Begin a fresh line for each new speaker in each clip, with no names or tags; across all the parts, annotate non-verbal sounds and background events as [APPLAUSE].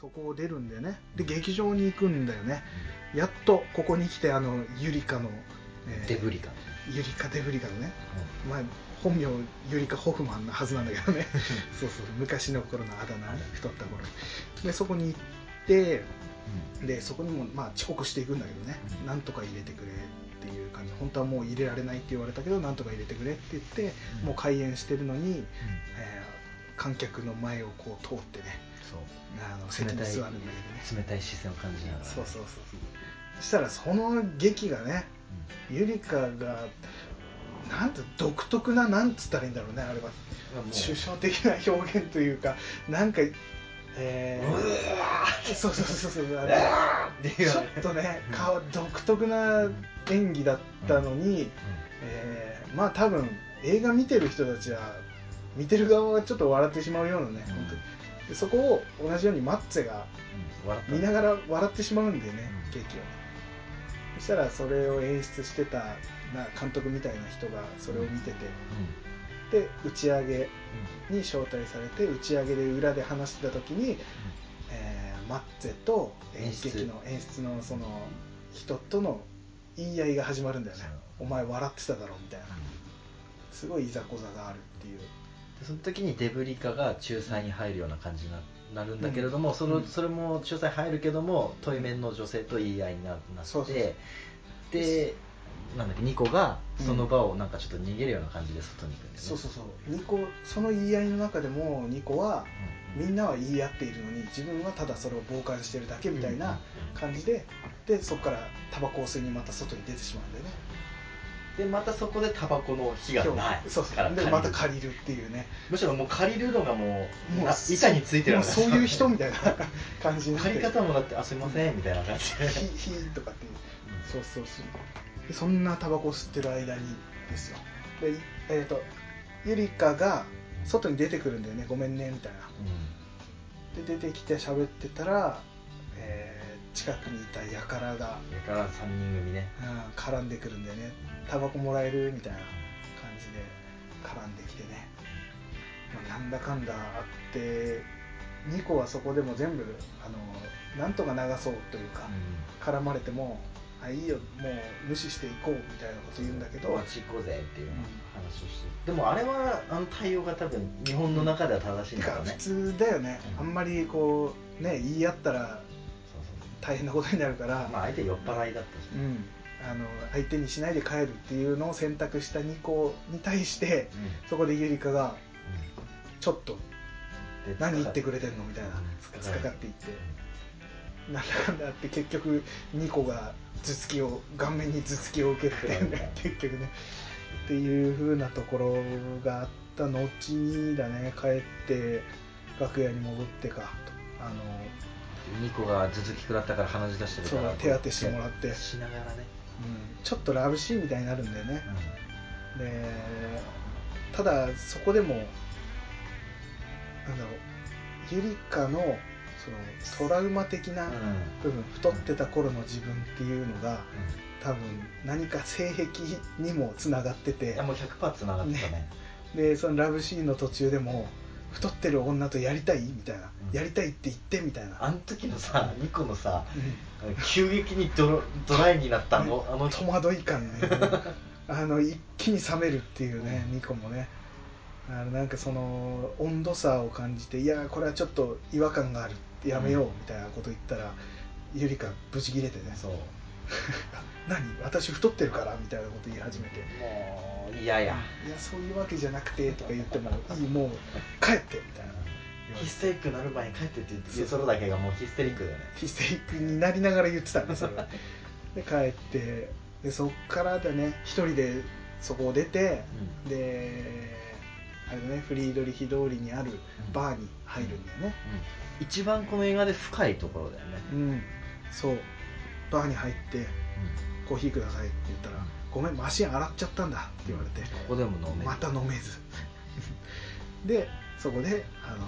そこを出るんだよね。で劇場に行くんだよね。やっとここに来てあのユリカの、えー
デブリカ
ユリカ・デブリカのね、まあ、本名ユリカ・ホフマンなはずなんだけどね。[LAUGHS] そうそう。昔の頃のあだ名ね太った頃。でそこに行ってでそこにもまあ遅刻していくんだけどね、
うん。
なんとか入れてくれっていう感じ。本当はもう入れられないって言われたけどなんとか入れてくれって言って、
うん。
もう開演してるのに、えー観客の前をこう通ってね
そう。
あの席に座るんだけどね。
冷たい視線を感じながら。
そうそうそうそしたらその劇がねゆりかがなんて独特ななんつったらいいんだろうねあれは。抽象的な表現というかなんかえ
うわ
ー、そうそうそうそうあ
ー
れちょっとね顔独特な演技だったのに、えーまあ多分映画見てる人たちは見てる側はちょっと笑ってしまうようなね、
うん。
本当にでそこを同じようにマッツェが見ながら笑ってしまうんだよね、
うん。
劇を。そしたらそれを演出してたな監督みたいな人がそれを見てて、で打ち上げに招待されて打ち上げで裏で話してた時に、えーマッツェと演劇の演出。のその人との言い合いが始まるんだよね。お前笑ってただろみたいな。すごいいざこざがあるっていう。
でその時にデブリカが仲裁に入るような感じにななるんだけれども、その
うん。
それも仲裁入るけども対面の女性と言い合いにななってでなんだっけニコがその場をなんかちょっと逃げるような感じで外に行くんだよね。
そうそうそう。ニコその言い合いの中でもニコはみんなは言い合っているのに自分はただそれを傍観してるだけみたいな感じででそこからタバコを吸いにまた外に出てしまうんだよね
でまたそこでタバコの火がない
そう。そ
から
うでまた借りる。っていうね。
むしろもう借りるのがもう
もう
な板についてる
そういう人みたいな [LAUGHS] 感じ
借り方もだってあすいませんみたいな感じで。
ヒヒーとかっていう。そうそうそう。でそんなタバコを吸ってる間にですよ。でえっ、とゆりかが外に出てくるんだよね。ごめんねみたいな。で出てきて喋ってたら、えー近くにいたやからが、
だから3人組ね。
うん、絡んでくるんだよね。タバコもらえるみたいな感じで絡んできてね、まあ、なんだかんだあってニコはそこでも全部あのなんとか流そうというか、絡まれてもあいいよもう無視していこうみたいなこと言うんだけど、
あっち行こうぜっていう話をして。でもあれはあの対応が多分日本の中では正しいんだろうね。
通だよね、
うん。
あんまりこうね言い合ったら大変なことになるから、
まあ相手酔っ払いだったしね。
うん、あの相手にしないで帰るっていうのを選択したニコに対してそこでゆりかがちょっと
で
何言ってくれてんのみたいな
うん
突っかかっていってなんだかんだあって結局ニコが頭突きを顔面に頭突きを受けるっていうね結局ねっていう風なところがあった後にだね帰って楽屋に戻ってかとあの
ニコが頭突き食らったから鼻血出してるから。
手当てしてもらって。
しながらね。
うん。ちょっとラブシーンみたいになるんだよね、でただそこでもなんだろうゆりかのそのトラウマ的な
うん。
部分、太ってた頃の自分っていうのが多分何か性癖にもつながって
い
て
やもう100%つながってたね。
でそのラブシーンの途中でも太ってる女とやりたいみたいな、
うん。
やりたいって言ってみたいな、
あの時のさニコのさ
うん。
急激にドロドライになったあのあの
戸惑い感ね。[LAUGHS] あの一気に冷めるっていうねニコもね。あのなんかその温度差を感じていやこれはちょっと違和感がある。やめようみたいなこと言ったら、ゆりかブチ切れてね。
そう [LAUGHS]
何？私太ってるから？みたいなこと言い始めて。
もういや。いや
いやそういうわけじゃなくてとか言ってもいいもう帰ってみたいな。
ヒステリックになる前に帰ってって言ってそれだけがもうヒステリックだよね。
ヒステリックになりながら言ってたんですよ。[LAUGHS] で帰ってでそっからだね一人でそこを出て、であれだねフリードリヒ通りにあるバーに入るんだよね。
うん。一番この映画で深いところだよね。
うん、そうバーに入って「コーヒーください」って言ったら「ごめんマシン洗っちゃったんだ」って言われて。
ここでも飲める。
また飲めず。[LAUGHS] でそこであの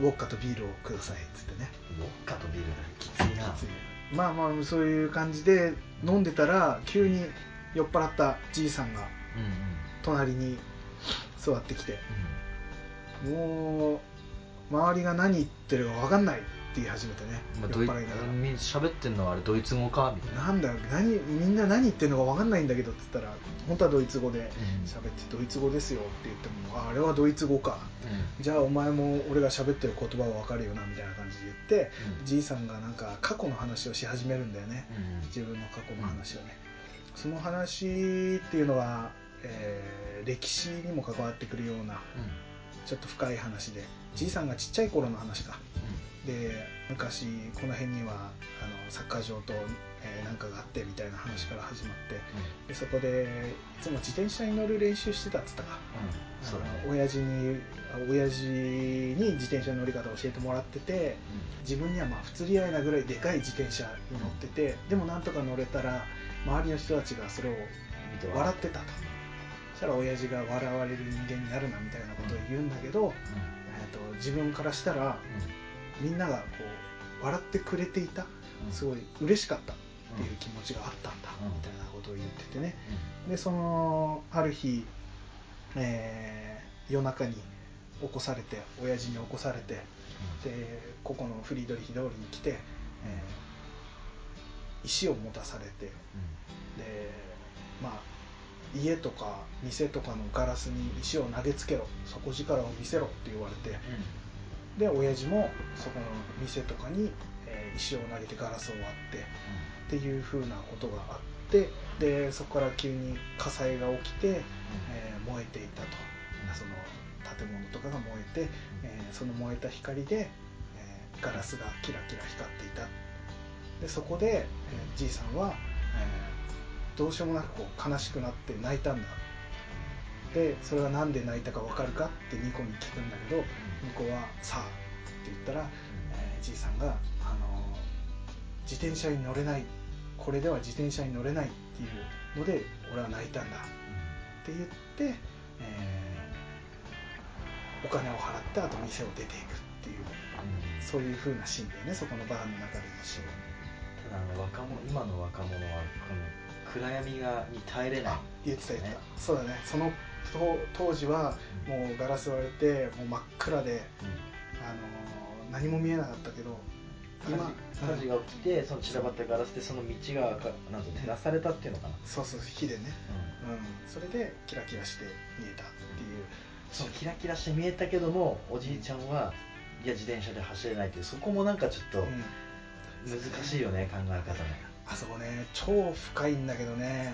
ウォッカとビールをくださいっつってね。
ウォッカとビールだきついな。
まあまあそういう感じで飲んでたら急に酔っ払ったじいさんが隣に座ってきてもう周りが何言ってるか分かんない言い始めてね、
まあ、
酔っ払いながら。
み喋ってんのはあれドイツ語か？みたいな。
なんだ何みんな何言ってるのか分かんないんだけどって言ったら本当はドイツ語で
うん。
喋って、ドイツ語ですよって言ってもああれはドイツ語か。
う
じゃあお前も俺が喋ってる言葉は分かるよなみたいな感じで言って、
うん。
じいさんがなんか過去の話をし始めるんだよね、
ん。
自分の過去の話をね、その話っていうのは、えー歴史にも関わってくるようなちょっと深い話で。じいさんがちっちゃい頃の話か。で昔この辺にはあのサッカー場と、えーなんかがあってみたいな話から始まって。でそこでいつも自転車に乗る練習してたっつったか。
うん。
親父にあ親父に自転車の乗り方を教えてもらってて自分にはまあ不釣り合いなぐらいでかい自転車に乗ってて、でもなんとか乗れたら周りの人たちがそれを笑って。たと。そしたら親父が笑われる人間になるなみたいなことを言うんだけど、えー、と自分からしたらみんながこう笑ってくれていたすごい嬉しかったっていう気持ちがあったんだ
うん。
みたいなことを言っててね。でそのある日、えー夜中に起こされて親父に起こされてでここのフリードリヒ通りに来て、えー石を持たされてでまあ家とか店とかのガラスに石を投げつけろ底力を見せろって言われてで親父もそこの店とかに、えー石を投げてガラスを割ってっていう風なことがあってでそこから急に火災が起きて、えー燃えていたと。その建物とかが燃えて、えーその燃えた光で、えーガラスがキラキラ光っていた。でそこで、えーじいさんは、えーどうしようもなくこう悲しくなって泣いたんだ。でそれは何で泣いたか分かるか？ってニコに聞くんだけどニコは「さあ」って言ったら、えーじいさんが、あのー自転車に乗れない。これでは自転車に乗れないっていうので俺は泣いたんだ。って言って、えーお金を払ってあと店を出ていくっていうそういう風なシーンだよね。そこのバーの中でのシーン。
ただあの若者今の若者はこの暗闇がに耐えれない
言ってた言ってた、
ね
そうだね。そのと当時はもうガラス割れてもう真っ暗で、あのー何も見えなかったけど
火事火事が起きてその散らばったガラスでその道がかなんと照らされたっていうのかな、
そうそう火でね、うん、それでキラキラして見えたっていう。
そのキラキラして見えたけどもおじいちゃんはいや自転車で走れないっていうそこもなんかちょっと
うん。
難しいよね、考え方が、
あそこね超深いんだけどね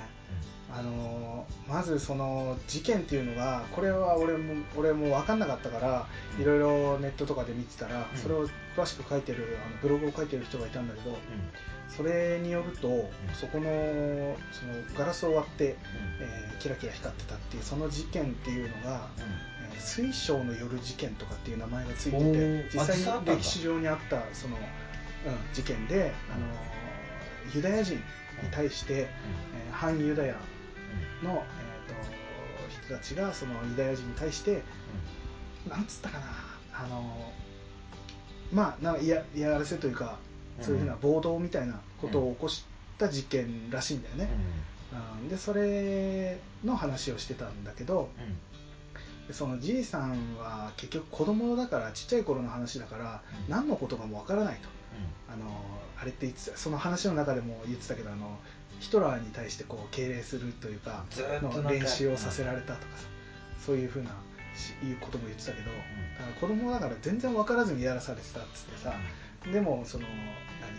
あのーまずその事件っていうのがこれは俺も俺も分かんなかったから
うん。
いろいろネットとかで見てたら
うん。
それを詳しく書いてるあのブログを書いてる人がいたんだけど
うん。
それによるとそこのそのガラスを割って、えーキラキラ光ってたっていうその事件っていうのが、えー水晶の夜事件とかっていう名前がついてて実際に歴史上にあったその、うん、事件で、あのーユダヤ人に対して、えー反ユダヤの、えー、と人たちがそのユダヤ人に対してなんつったかなあのまあな嫌嫌がらせというかそういうふうな暴動みたいなことを起こした事件らしいんだよね、うん、でそれの話をしてたんだけどでそのじいさんは結局子供だからちっちゃい頃の話だから
うん。
何のことかもわからないとあのあれって言ってたその話の中でも言ってたけどあのヒトラーに対してこう敬礼するというか
ずーっと
の
か
練習をさせられたとかさそういうふうなしいうことも言ってたけど、だから子供だから全然分からずにやらされてたっつってさでもその何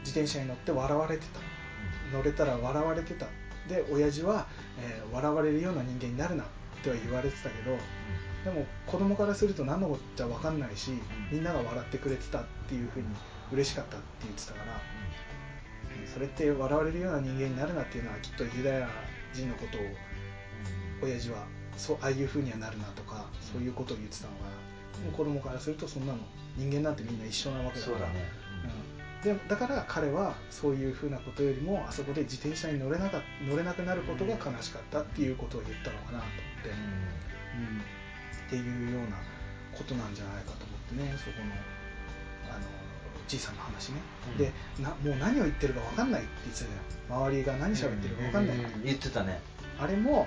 自転車に乗って笑われてた。乗れたら笑われてた。で親父は、えー笑われるような人間になるなっては言われてたけどでも子供からすると何のこっちゃ分かんないしみんなが笑ってくれてたっていうふうに嬉しかったって言ってたからそれって笑われるような人間になるなっていうのはきっとユダヤ人のことを親父はそうああいうふうにはなるなとかそういうことを言ってたのがでも子供からするとそんなの人間なんてみんな一緒なわけだから。
ね。
うん、でだから彼はそういうふうなことよりもあそこで自転車に乗れなか乗れなくなることが悲しかったっていうことを言ったのかなと思って、うん。っていうようなことなんじゃないかと思ってねそこのあのじいさんの話ね、
うん。
でなもう何を言ってるか分かんないって言ってたじゃん。周りが何喋ってるか分かんない、
う。ん。言ってたね。
あれも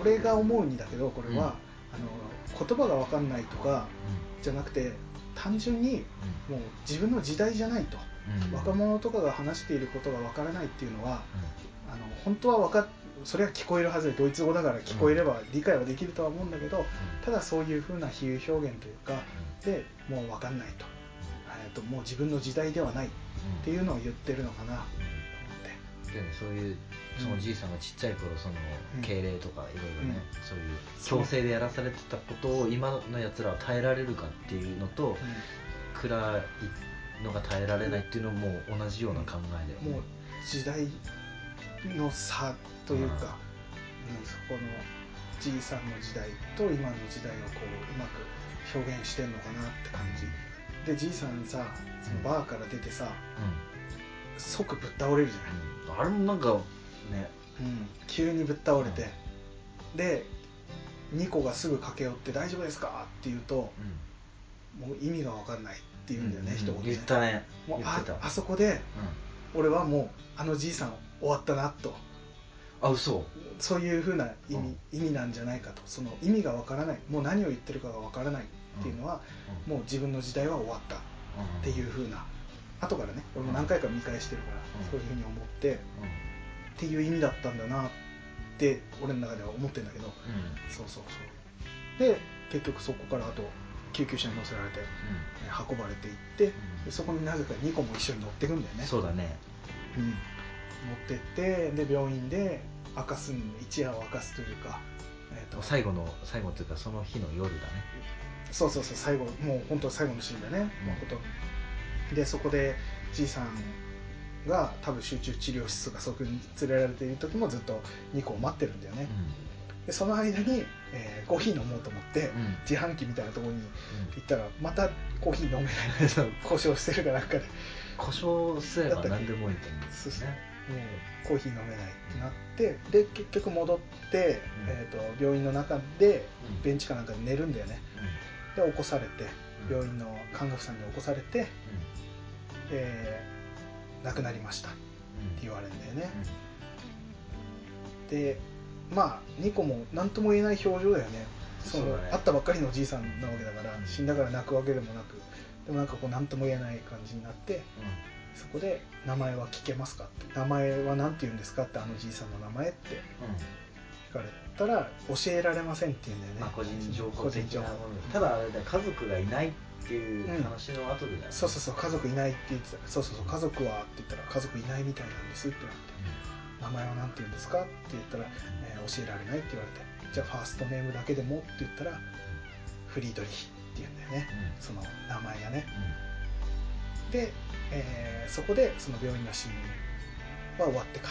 俺が思うにだけどこれは、ああの言葉が分かんないとかじゃなくて単純にもう自分の時代じゃないと、
うん。
若者とかが話していることが分からないっていうのはあの本当は分かっそれは聞こえるはずでドイツ語だから聞こえれば理解はできるとは思うんだけど、ただそういうふうな比喩表現というかでもう分かんないと,、えーともう自分の時代ではないっていうのを言ってるのかな。と思って。
でねそういうそのじいさんがちっちゃい頃その
うん。
敬礼とかいろいろね、
うん。
そういう強制でやらされてたことを今のやつらは耐えられるかっていうのと、暗いのが耐えられないっていうのも同じような考えだよね、
もう時代の差というか、うん。そこのじいさんの時代と今の時代をこううまく表現してんのかなって感じでじいさんさそのバーから出てさ即ぶっ倒れるじゃない、
うん、あれもなんかね。
うん、急にぶっ倒れて、でニコがすぐ駆け寄って「大丈夫ですか?」って言うともう意味が分かんないって言うんだよね、
うん
一言で。
言ったね。
もうあ
言ってた。
あそこで
うん。
俺はもうあのじいさん終わったなと。
あ嘘。
そういうふうな意味,、
うん。
意味なんじゃないかと。その意味がわからない。もう何を言ってるかがわからない。っていうのは、
うん。
もう自分の時代は終わったっていうふうな後からね俺も何回か見返してるから、
うん。
そういうふうに思ってっていう意味だったんだなって俺の中では思ってるんだけどそうそうそう。で結局そこからあと救急車に乗せられて、えー運ばれていって、でそこになぜか2個も一緒に乗ってくんだよね。
そうだね。
うん、持ってってで病院で明かすん一夜を明かすというか、えー、と
最後の最後というかその日の夜だね
そうそうそう最後もう本当最後のシーンだね、
うん。
誠。でそこでじいさんが多分集中治療室とかそこに連れられている時もずっと2個を待ってるんだよね、でその間に、えーコーヒー飲もうと思って、
うん。
自販機みたいなところに行ったらまたコーヒー飲めない [LAUGHS] 故障してるかなんかで。
故障すれば何でもいいと思うんですね。
もうコーヒー飲めないってなってで結局戻って、
うん。
えー、と病院の中で
うん。
ベンチかなんかで寝るんだよねで起こされて
うん。
病院の看護婦さんに起こされて、えー亡くなりました。って言われるんだよね、でまあニコも何とも言えない表情だよね。その
そうだね。
会ったばっかりのおじいさんなわけだから死んだから泣くわけでもなくでもなんかこう何とも言えない感じになってそこで「名前は聞けますか?」って「名前は何て言うんですか?」ってあのじいさんの名前って聞かれたら「教えられません」って言うんだよね、
まあ個人情報的なもの。ただ家族がいないっていう話の後でだよね。
そうそうそう家族いないって言ってた。そうそうそう家族はって言ったら家族いないみたいなんですってなって名前は何て言うんですかって言ったら、えー教えられないって言われて。じゃあファーストネームだけでもって言ったらフリードリヒって言うんだよね。
うん。
その名前がね。で、えーそこでその病院のシーンは終わってか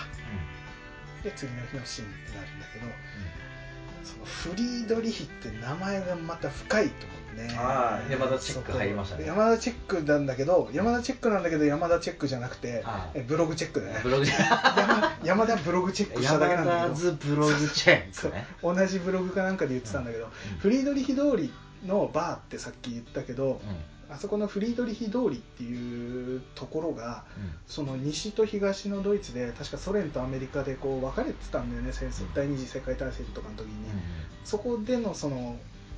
で次の日のシーンになるんだけどそのフリードリヒって名前がまた深いと思ってね。
あー山田チェック入りましたね。
山田チェックなんだけど山田チェックなんだけど山田チェックじゃなくてえブログチェックだね。
ブログ
山山田ブログチェックしただけ
山
なんだけど。
田ズブログチェックね。
同じブログかなんかで言ってたんだけど、
うん。
フリードリヒ通りのバーってさっき言ったけど、あそこのフリードリヒ通りっていうところがその西と東のドイツで確かソ連とアメリカでこう分かれてたんだよね戦争第二次世界大戦とかの時に、そこでのその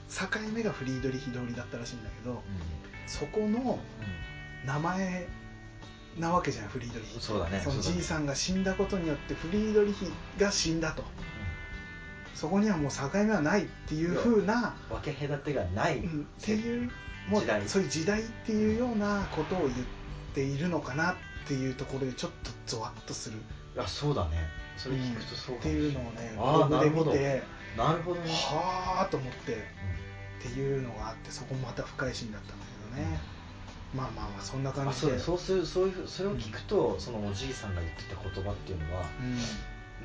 境目がフリードリヒ通りだったらしいんだけどそこの名前なわけじゃんフリードリヒ。
そうだね
そのじいさんが死んだことによってフリードリヒが死んだと。そこにはもう境目はないっていう風な、
分け隔てがない
うんっていうもう
時代。
そういう時代っていうようなことを言っているのかなっていうところでちょっとゾワッとする。
あそうだね。それ聞くとそう
っていうのをねブログで見て。
なるほど。ね。
はあと思って。っていうのがあってそこもまた深いシーンだったんだけどね。まあまあまあそんな感
あ
じで。
そうだそうするそういうそれを聞くと、そのおじいさんが言ってた言葉っていうのは、
うん。
うん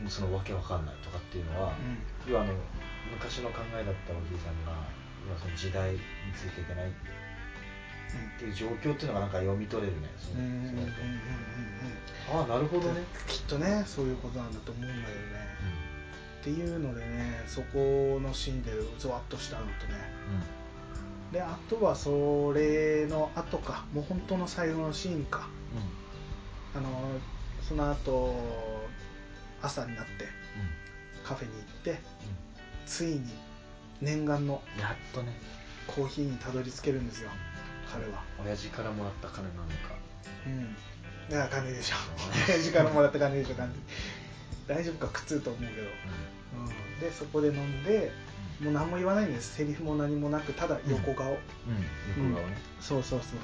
そのわけわかんないとかっていうのは、要はあの昔の考えだったおじいさんが要はその時代についていけないっていう状況っていうのがなんか読み取れるねその
うんうんうんうんうんうん。
そのああなるほどね、
きっとねそういうことなんだと思うんだけどね、っていうのでねそこのシーンでゾワッとしたのとね。であとはそれの後かもう本当の最後のシーンか。あのその後朝になってカフェに行ってついに念願の
やっとね
コーヒーにたどり着けるんですよ彼は。
親父からもらった金なのか。
うん。いや金でしょ。親父からもらった金でしょ金大丈夫か苦痛と思うけど、うん、でそこで飲んでもう何も言わないんです。セリフも何もなくただ横顔、
うん、うん、横顔ね、
うん、そうそうそう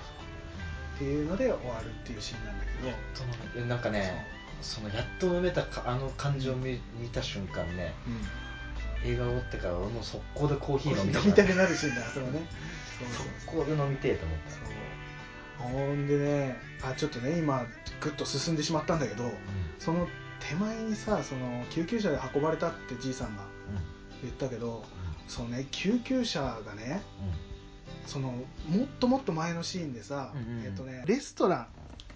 っていうので終わるっていうシーンなんだけど。
なんかねそのやっと飲めたかあの感じを見,、見た瞬間ね、映画終わってから俺も速攻でコーヒー飲み
たくなる。シーンだそれね。
速攻で飲みてえと思った
ほんでねあちょっとね今ぐっと進んでしまったんだけど、その手前にさその救急車で運ばれたってじいさんが言ったけど、そのね救急車がね、そのもっともっと前のシーンでさ、えっとね、レストラン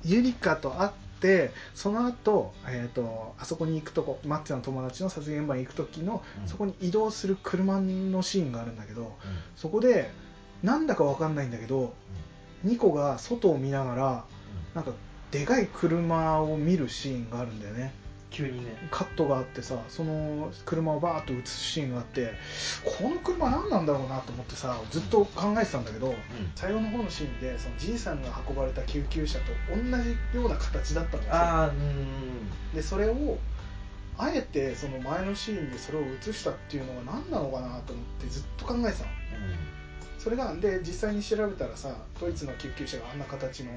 ユリカと会ってその後、えーと、あそこに行くとこマッチの友達の殺人現場に行く時の、うん、そこに移動する車のシーンがあるんだけど、うん、そこでなんだか分かんないんだけど、うん、ニコが外を見ながら、なんかでかい車を見るシーンがあるんだよね
急にね。
カットがあってさその車をバーッと映すシーンがあってこの車何なんだろうなと思ってさずっと考えてたんだけど、うん、最後の方のシーンでそのじいさんが運ばれた救急車と同じような形だったんですよ。
あうん
でそれをあえてその前のシーンでそれを映したっていうのが何なのかなと思ってずっと考えてたの、うん、それがで実際に調べたらさドイツの救急車があんな形の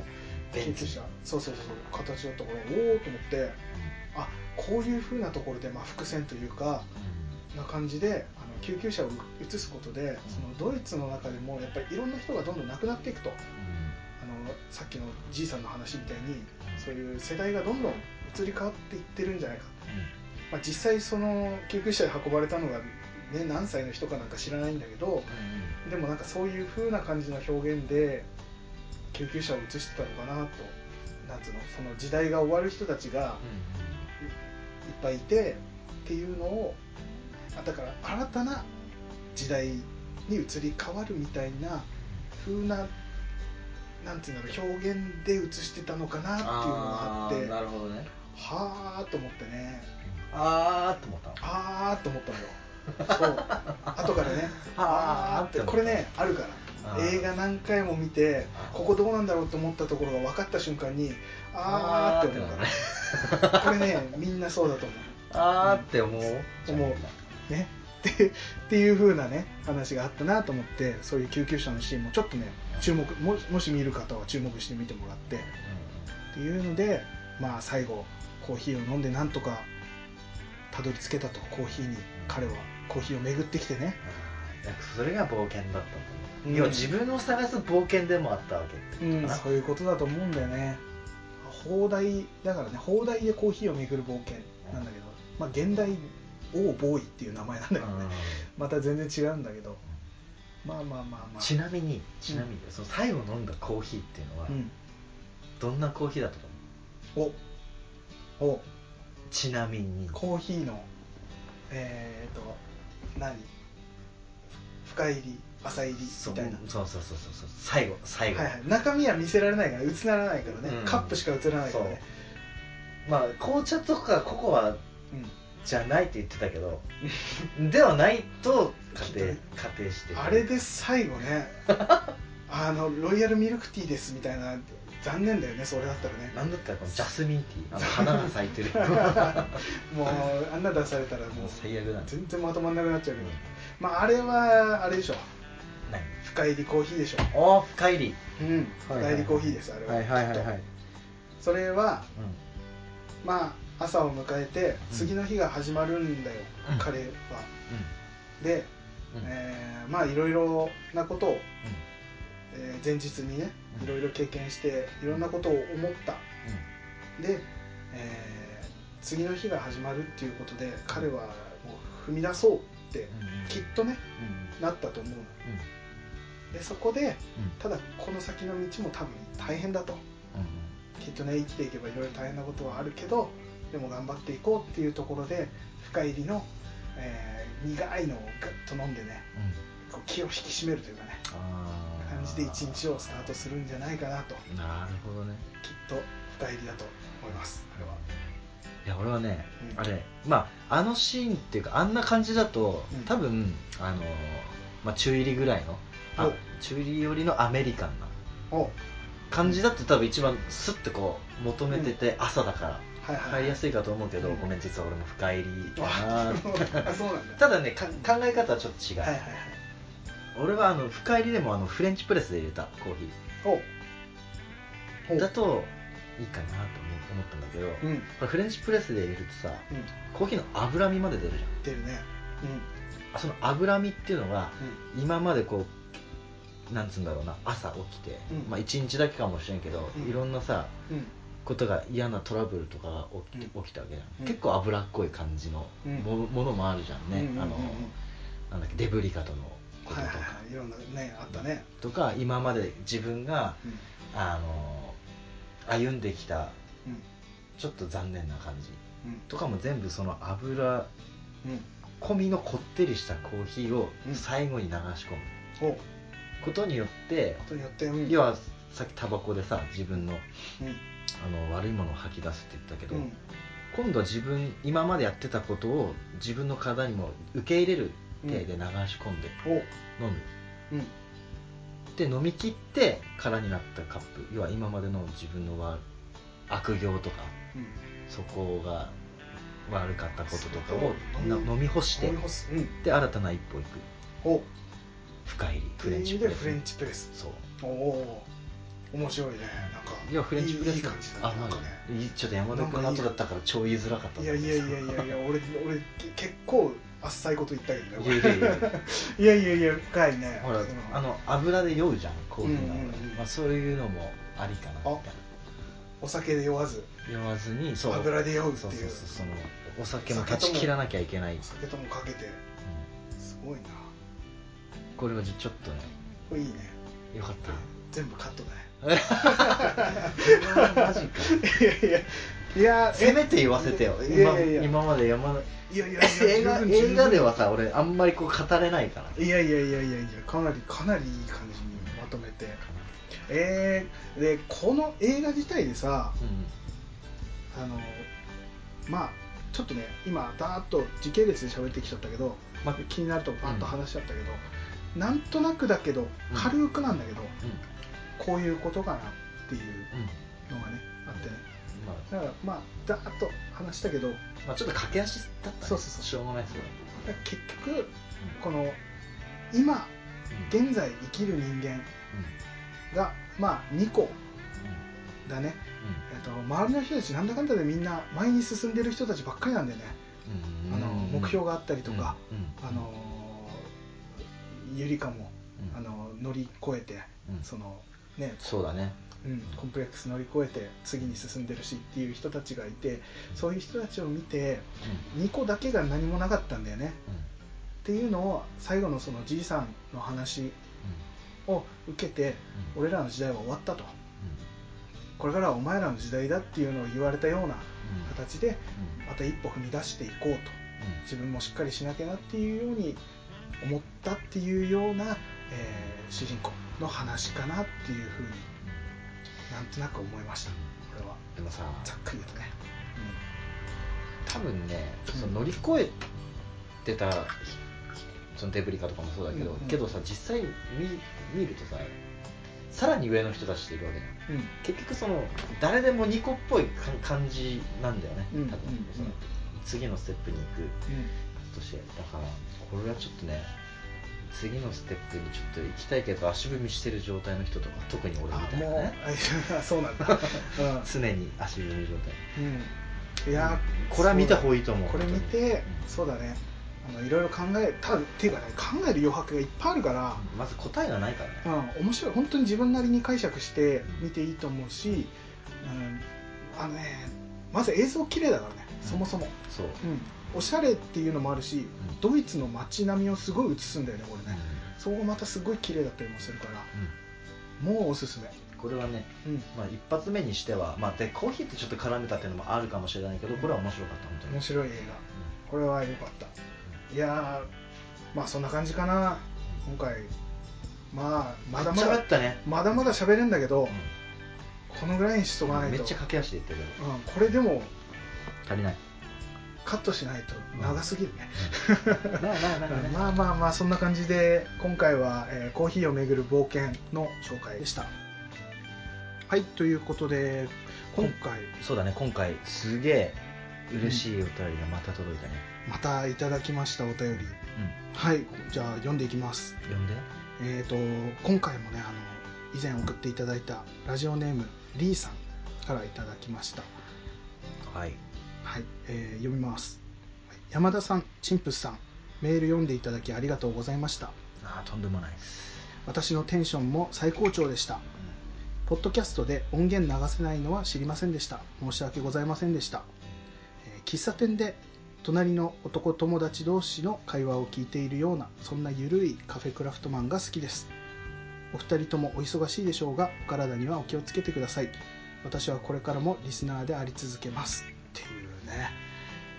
救急車。そうそうそう形だったからおおと思って、あこういうふうなところで、まあ、伏線というか、な感じであの救急車を移すことで、そのドイツの中でもやっぱりいろんな人がどんどん亡くなっていくと、あのさっきのじいさんの話みたいにそういう世代がどんどん移り変わっていってるんじゃないか、まあ、実際その救急車で運ばれたのが、ね、何歳の人かなんか知らないんだけど、でもなんかそういうふうな感じの表現で救急車を移してたのかなとなんつうのその時代が終わる人たちが、ぱいいてっていうのをだから新たな時代に移り変わるみたいな風ななんていうんだろう表現で映してたのかなっていうのがあって
なるほどね。
はあと思ってね。
ああと思った
ああと思ったのよ。[LAUGHS] そう。後からねああってこれねあるから映画何回も見てここどうなんだろうと思ったところが分かった瞬間にあーって思う。からこれねみんなそうだと思う。
あーって思う、
思う。ね。ってっていう風なね話があったなと思ってそういう救急車のシーンもちょっとね注目ももし見る方は注目してみてもらって、うん、っていうのでまあ最後コーヒーを飲んでなんとかたどり着けたとコーヒーに彼はコーヒーを巡ってきてね、
それが冒険だったんだね、うん、要は自分を探す冒険でもあったわけ
ってうん、そういうことだと思うんだよね。放題だからね。放題でコーヒーを巡る冒険なんだけど、まあ、現代王ボーイっていう名前なんだけどね、また全然違うんだけど、まあまあまあまあ。
ちなみにちなみに、うん、その最後飲んだコーヒーっていうのは、うん、どんなコーヒーだったと
思うお。お。
ちなみに。
コーヒーのえっ、ー、と何？深入り朝入りみたいな。
そうそうそうそうそう。最後最後、はいはい、
中身は見せられないから映らないからね、うん、カップしか映らないからね。
まあ紅茶とかココアじゃないって言ってたけど、[LAUGHS] ではないと仮定仮定して。
あれで最後ね [LAUGHS] あのロイヤルミルクティーですみたいな残念だよねそれだったらね。
なんだったらこのジャスミンティー。あの花が咲いてる。[LAUGHS]
もうあんな出されたらもう
最悪だ、
全然まとまんなくなっちゃうけど、うん、まああれはあれでしょ深入りコーヒーでしょ。
お深入り
うん。深入りコーヒーですあれは。
はいはいはいはい。
それは、うん、まあ朝を迎えて次の日が始まるんだよ、うん、彼は、うん、で、うん、えー、まあいろいろなことを、うん。えー、前日にねいろいろ経験していろんなことを思った、で、えー、次の日が始まるっていうことで彼はもう踏み出そうってきっとね、なったと思うの、でそこで、ただこの先の道も多分大変だと、きっとね生きていけばいろいろ大変なことはあるけどでも頑張っていこうっていうところで深入りの、えー、苦いのをガッと飲んでね、こう気を引き締めるというかね感じで一日をスタートするんじゃないかなと。
なるほどね。
きっと深入りだと思います。あれは。い
や俺はね、うん、あれまああのシーンっていうかあんな感じだと、うん、多分あのまあ、中入りぐらいのあ中入り寄りのアメリカンな。
お。
感じだと多分一番スッてこう求めてて朝だから。
はいはい
入りやすいかと思うけど、
うん。
ごめん実は俺も深入りだ
あ
な [LAUGHS]
そうなんだ。
ただねか考え方はちょっと違う、
はいはいはい。
俺はあの深入りでもあのフレンチプレスで入れたコーヒ
お。
ーだといいかなと思思ったんだけど、
うん。
これフレンチプレスで入れるとさ
うん。
コーヒーの脂身まで出るじゃん。
出るね。
あその脂身っていうのが
う
今までこうなんつうんだろうな朝起きて、
うん。
まあ1日だけかもしれんけど、
うん。
いろんなさ
んうん。
ことが嫌なトラブルとかが起き,、
うん。
起きたわけじゃん、
うん。
結構脂っこい感じの
うん。
も,、ものもあるじゃんね、
うんうんうんうん。
あのなんだっけデブリカとのこととか、
はいはいはい。いろんなねあったね。
とか今まで自分が
うん。
あの歩んできた
うん。
ちょっと残念な感じ
うん。
とかも全部その油
うん。
込みのこってりしたコーヒーを
うん。
最後に流し込む。
おこ
ことによって、
とによってうん。
要はさっきタバコでさ自分の
うん。
あの悪いものを吐き出すって言ったけど、
うん。
今度は自分今までやってたことを自分の体にも受け入れる体で流し込んで
お。
飲む、
うん。
で飲み切って空になったカップ要は今までの自分のわ悪行とか
うん。
そこが悪かったこととかを飲み干して
うん
で新たな一歩行く
お
深入りフ
フレン
チプレス。
フレンチプレス。
そう。
おお面白いね。なんか
いやフレンチプレス
いいいい感じだね。なんかね。
あいいちょっと山田君の後だったから超言いづらかったん
いやいやいやいやいや [LAUGHS] 俺俺結構あっさいこと言ったけどね
いやいやいや。
いやいや深いね。
ほら
その
あの油で酔うじゃんコーヒーなの
うんうんうん。
まあ、そういうのもありかなみたいな
お酒で酔わず。
酔わずにそう。
油で酔うっていう。
そうそうそうそのお酒も断ち切らなきゃいけない、
酒ともかけて。すごいな
これはちょっとね
これいいね。
よかった。
全部カットだね。[LAUGHS]
マジか。
いやいやいや
せめて言わせてよ。今今まで山田
いやいやいや
映画ではさ俺あんまりこう語れないから。
いやいやいやいやいやかなりかなりいい感じにまとめて。えー、でこの映画自体でさ
うん。
あのまあちょっとね今ダーッと時系列で喋ってきちゃったけど、
まあ
気になるとバッと話しちゃったけど、なんとなくだけど軽くなんだけど、こういうことかなっていうのがねあってね。
まあ。
だからまあダーッと話したけど
まあちょっと駆け足だったね。
そうそうそう。
しょうがないですよ
結局この今
うん。
現在生きる人間がまあ2個だね、えっと、周りの人たちなんだかんだでみんな前に進んでる人たちばっかりなんだよね、あの目標があったりとか、あのゆりかも、
うん。
あの乗り越えて、
うん。
そのね
そうだね。
うん、コンプレックス乗り越えて次に進んでるしっていう人たちがいてそういう人たちを見て2個だけが何もなかったんだよね。っていうのを最後のそのじいさんの話を受けて俺らの時代は終わったと。これからはお前らの時代だっていうのを言われたような形でまた一歩踏み出していこうと。自分もしっかりしなきゃなっていうように思ったっていうような、えー主人公の話かなっていうふうになんとなく思いました。これは。
でもさ
ざっくり言うとね、
多分ね
うん。
その乗り越えてたそのデブリカとかもそうだけど、
うんうん。
けどさ実際見見るとささらに上の人たちっているわけじゃん。
うん。うん
結局その誰でもニコっぽいか感じなんだよね、
うん。
多分、
うん
その次のステップに行くとしてだからこれはちょっとね次のステップにちょっと行きたいけど足踏みしてる状態の人とか特に俺み
あもう
たいなね
あそうなんだ、[LAUGHS]
常に足踏み状態。
うん。うん、いや
これは見た方がいいと思う。
これ見て、
うん
そうだね。あのいろいろ考えたっていうかね考える余白がいっぱいあるから、
まず答えがないからね、
うん、面白い。本当に自分なりに解釈して見ていいと思うし、うん、あのねまず映像綺麗だからね、
うん。
そもそも、
そう、
うん、おしゃれっていうのもあるし、ドイツの街並みをすごい映すんだよねこれね、そこがまたすごい綺麗だったりもするから
うん。
もうおすすめ。
これはね、
うん。
まあ、一発目にしては、まあ、でコーヒーってちょっと絡んでたっていうのもあるかもしれないけどこれは面白かった本当に。
面白い映画。これは良かった。いやーまあそんな感じかな。今回まあまだまだ
めったね、
まだまだ喋れんだけど、このぐらいにしとかないと。
めっちゃ駆け足で言ってるけど。
うん、これでも
足りない
カットしないと長すぎるね、
ま
あまあまあそんな感じで今回は、えー、コーヒーをめぐる冒険の紹介でした。はいということで今回。
そうだね今回すげえ嬉しいお便りがまた届いたね、
うん、またいただきましたお便り、うん、はいじゃあ読んでいきます。
読んで。
えっ、ー、と今回もねあの以前送っていただいたラジオネームリーさんからいただきました。
はい
はい、えー、読みます。山田さんチンプスさんメール読んでいただきありがとうございました。
あとんでもないです。
私のテンションも最高潮でした、うん、ポッドキャストで音源流せないのは知りませんでした。申し訳ございませんでした、えー、喫茶店で隣の男友達同士の会話を聞いているようなそんなゆるいカフェクラフトマンが好きです。お二人ともお忙しいでしょうがお体にはお気をつけてください。私はこれからもリスナーであり続けます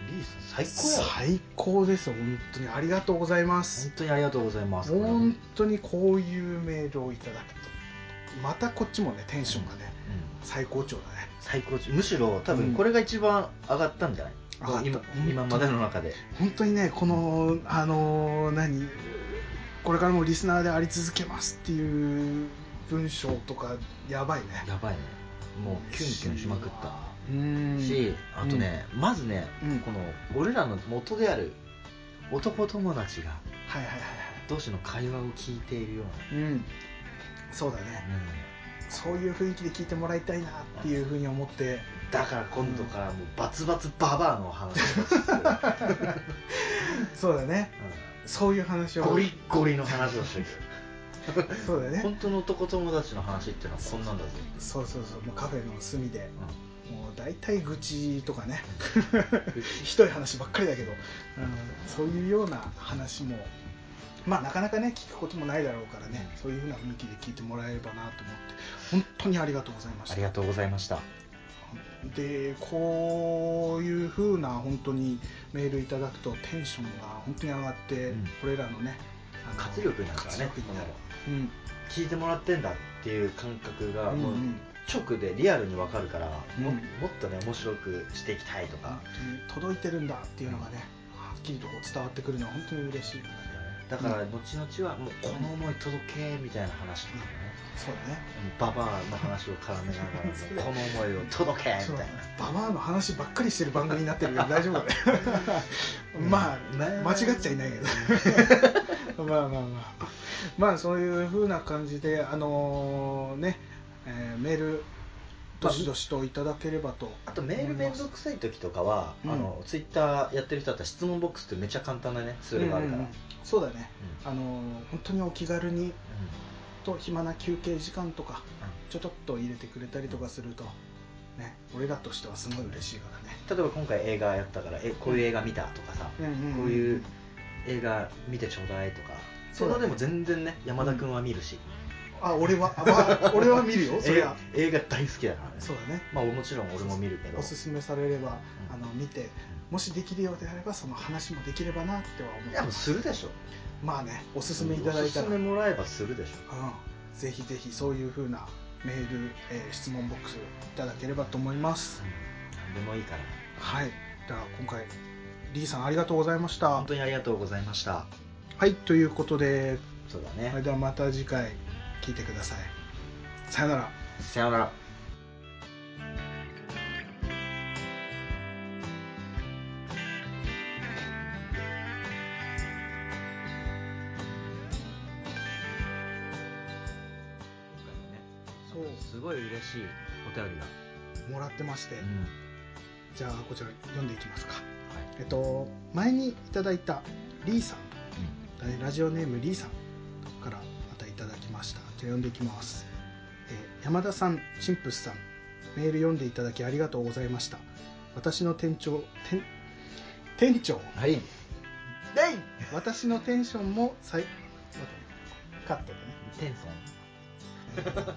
リース最高
や最高です本当に。ありがとうございます。
本当にありがとうございます。
本当にこういうメールをいただくとまたこっちもねテンションがね、うん、最高潮だね。
最高潮。むしろ多分これが一番上がったんじゃない、うん、今今までの中で。
本当にねこのあのー、何？これからもリスナーであり続けますっていう文章とかやばいね。
やばいね。もうキュンキュンしまくったしあとね、まずね、この俺らの元である男友達が同士の会話を聞いているような、うん、
そうだね、そういう雰囲気で聞いてもらいたいなっていうふうに思って。
だから今度からもうバツバツババアの話を [LAUGHS]
そうだね、そういう話を。
ゴリゴリの話をして
くる。[LAUGHS] そうだね。
本当の男友達の話っていうのはこんなんだぞ
そうそうそう。もうカフェの隅で、うんもう大体愚痴とかね。[LAUGHS] ひどい話ばっかりだけど、うん、そういうような話もまあなかなかね聞くこともないだろうからね、うん、そういうふうな雰囲気で聞いてもらえればなと思って。本当にありがとうございました。
ありがとうございました。
でこういうふうな本当にメールいただくとテンションが本当に上がって、うん、これらのね
活力になるからね、うん、聞いてもらってんだっていう感覚がもう、うんうん直でリアルに分かるから、うん、ももっとね面白くしていきたいとか。
届いてるんだっていうのがね、はっきりとこう伝わってくるのは本当に嬉しい
だから後々はもうこの思い届けみたいな話とかね、
そうだね。
ババアの話を絡めながら [LAUGHS] この思いを届けみたい
な。ババアの話ばっかりしてる番組になってるけど [LAUGHS] 大丈夫だねまあ、間違っちゃいないけど。[LAUGHS] まあまあまあ。まあそういうふうな感じであのー、ねえー、メールどしどしといただければと
あとメール面倒くさい時とかは、うん、あのツイッターやってる人だったら質問ボックスってめっちゃ簡単なねツールがあるから、うんうん、
そうだね、うん、あの本当にお気軽に、と暇な休憩時間とか、ちょちょっと入れてくれたりとかすると、ね、俺らとしてはすごい嬉しいからね。
例えば今回映画やったからえこういう映画見たとかさ、うんうんうん、こういう映画見てちょうだいとか。それでも全然ね山田君は見るし、
あ俺は、まあ、俺は見るよ [LAUGHS] そりゃ。
映画大好きだからね。
そうだね。
まあもちろん俺も見るけど。
おすすめされれば、あの見てもしできるようであればその話もできればなっては思
う。いやもうするでしょ。
まあねおすすめいただいたら。お
すすめもらえばするでしょ、
うん、ぜひぜひそういうふうなメール、えー、質問ボックスいただければと思います、
うん、何でもいいから。
はい。では今回リーさんありがとうございました。
本当にありがとうございました。
はいということで。
そうだね。
それではまた次回聞いてください。さよなら。
さよなら。そう。すごい嬉しいお便りが。
もらってまして、うん、じゃあこちら読んでいきますか、はい、えっと前にいただいたリーさん、うん、ラジオネームリーさんからまたいただきましたじゃあ読んでいきますえー、山田さん、チンプスさん、メール読んでいただきありがとうございました。私の店長、店、店長？
はい。
私のテンションも最、カットでね。
テンション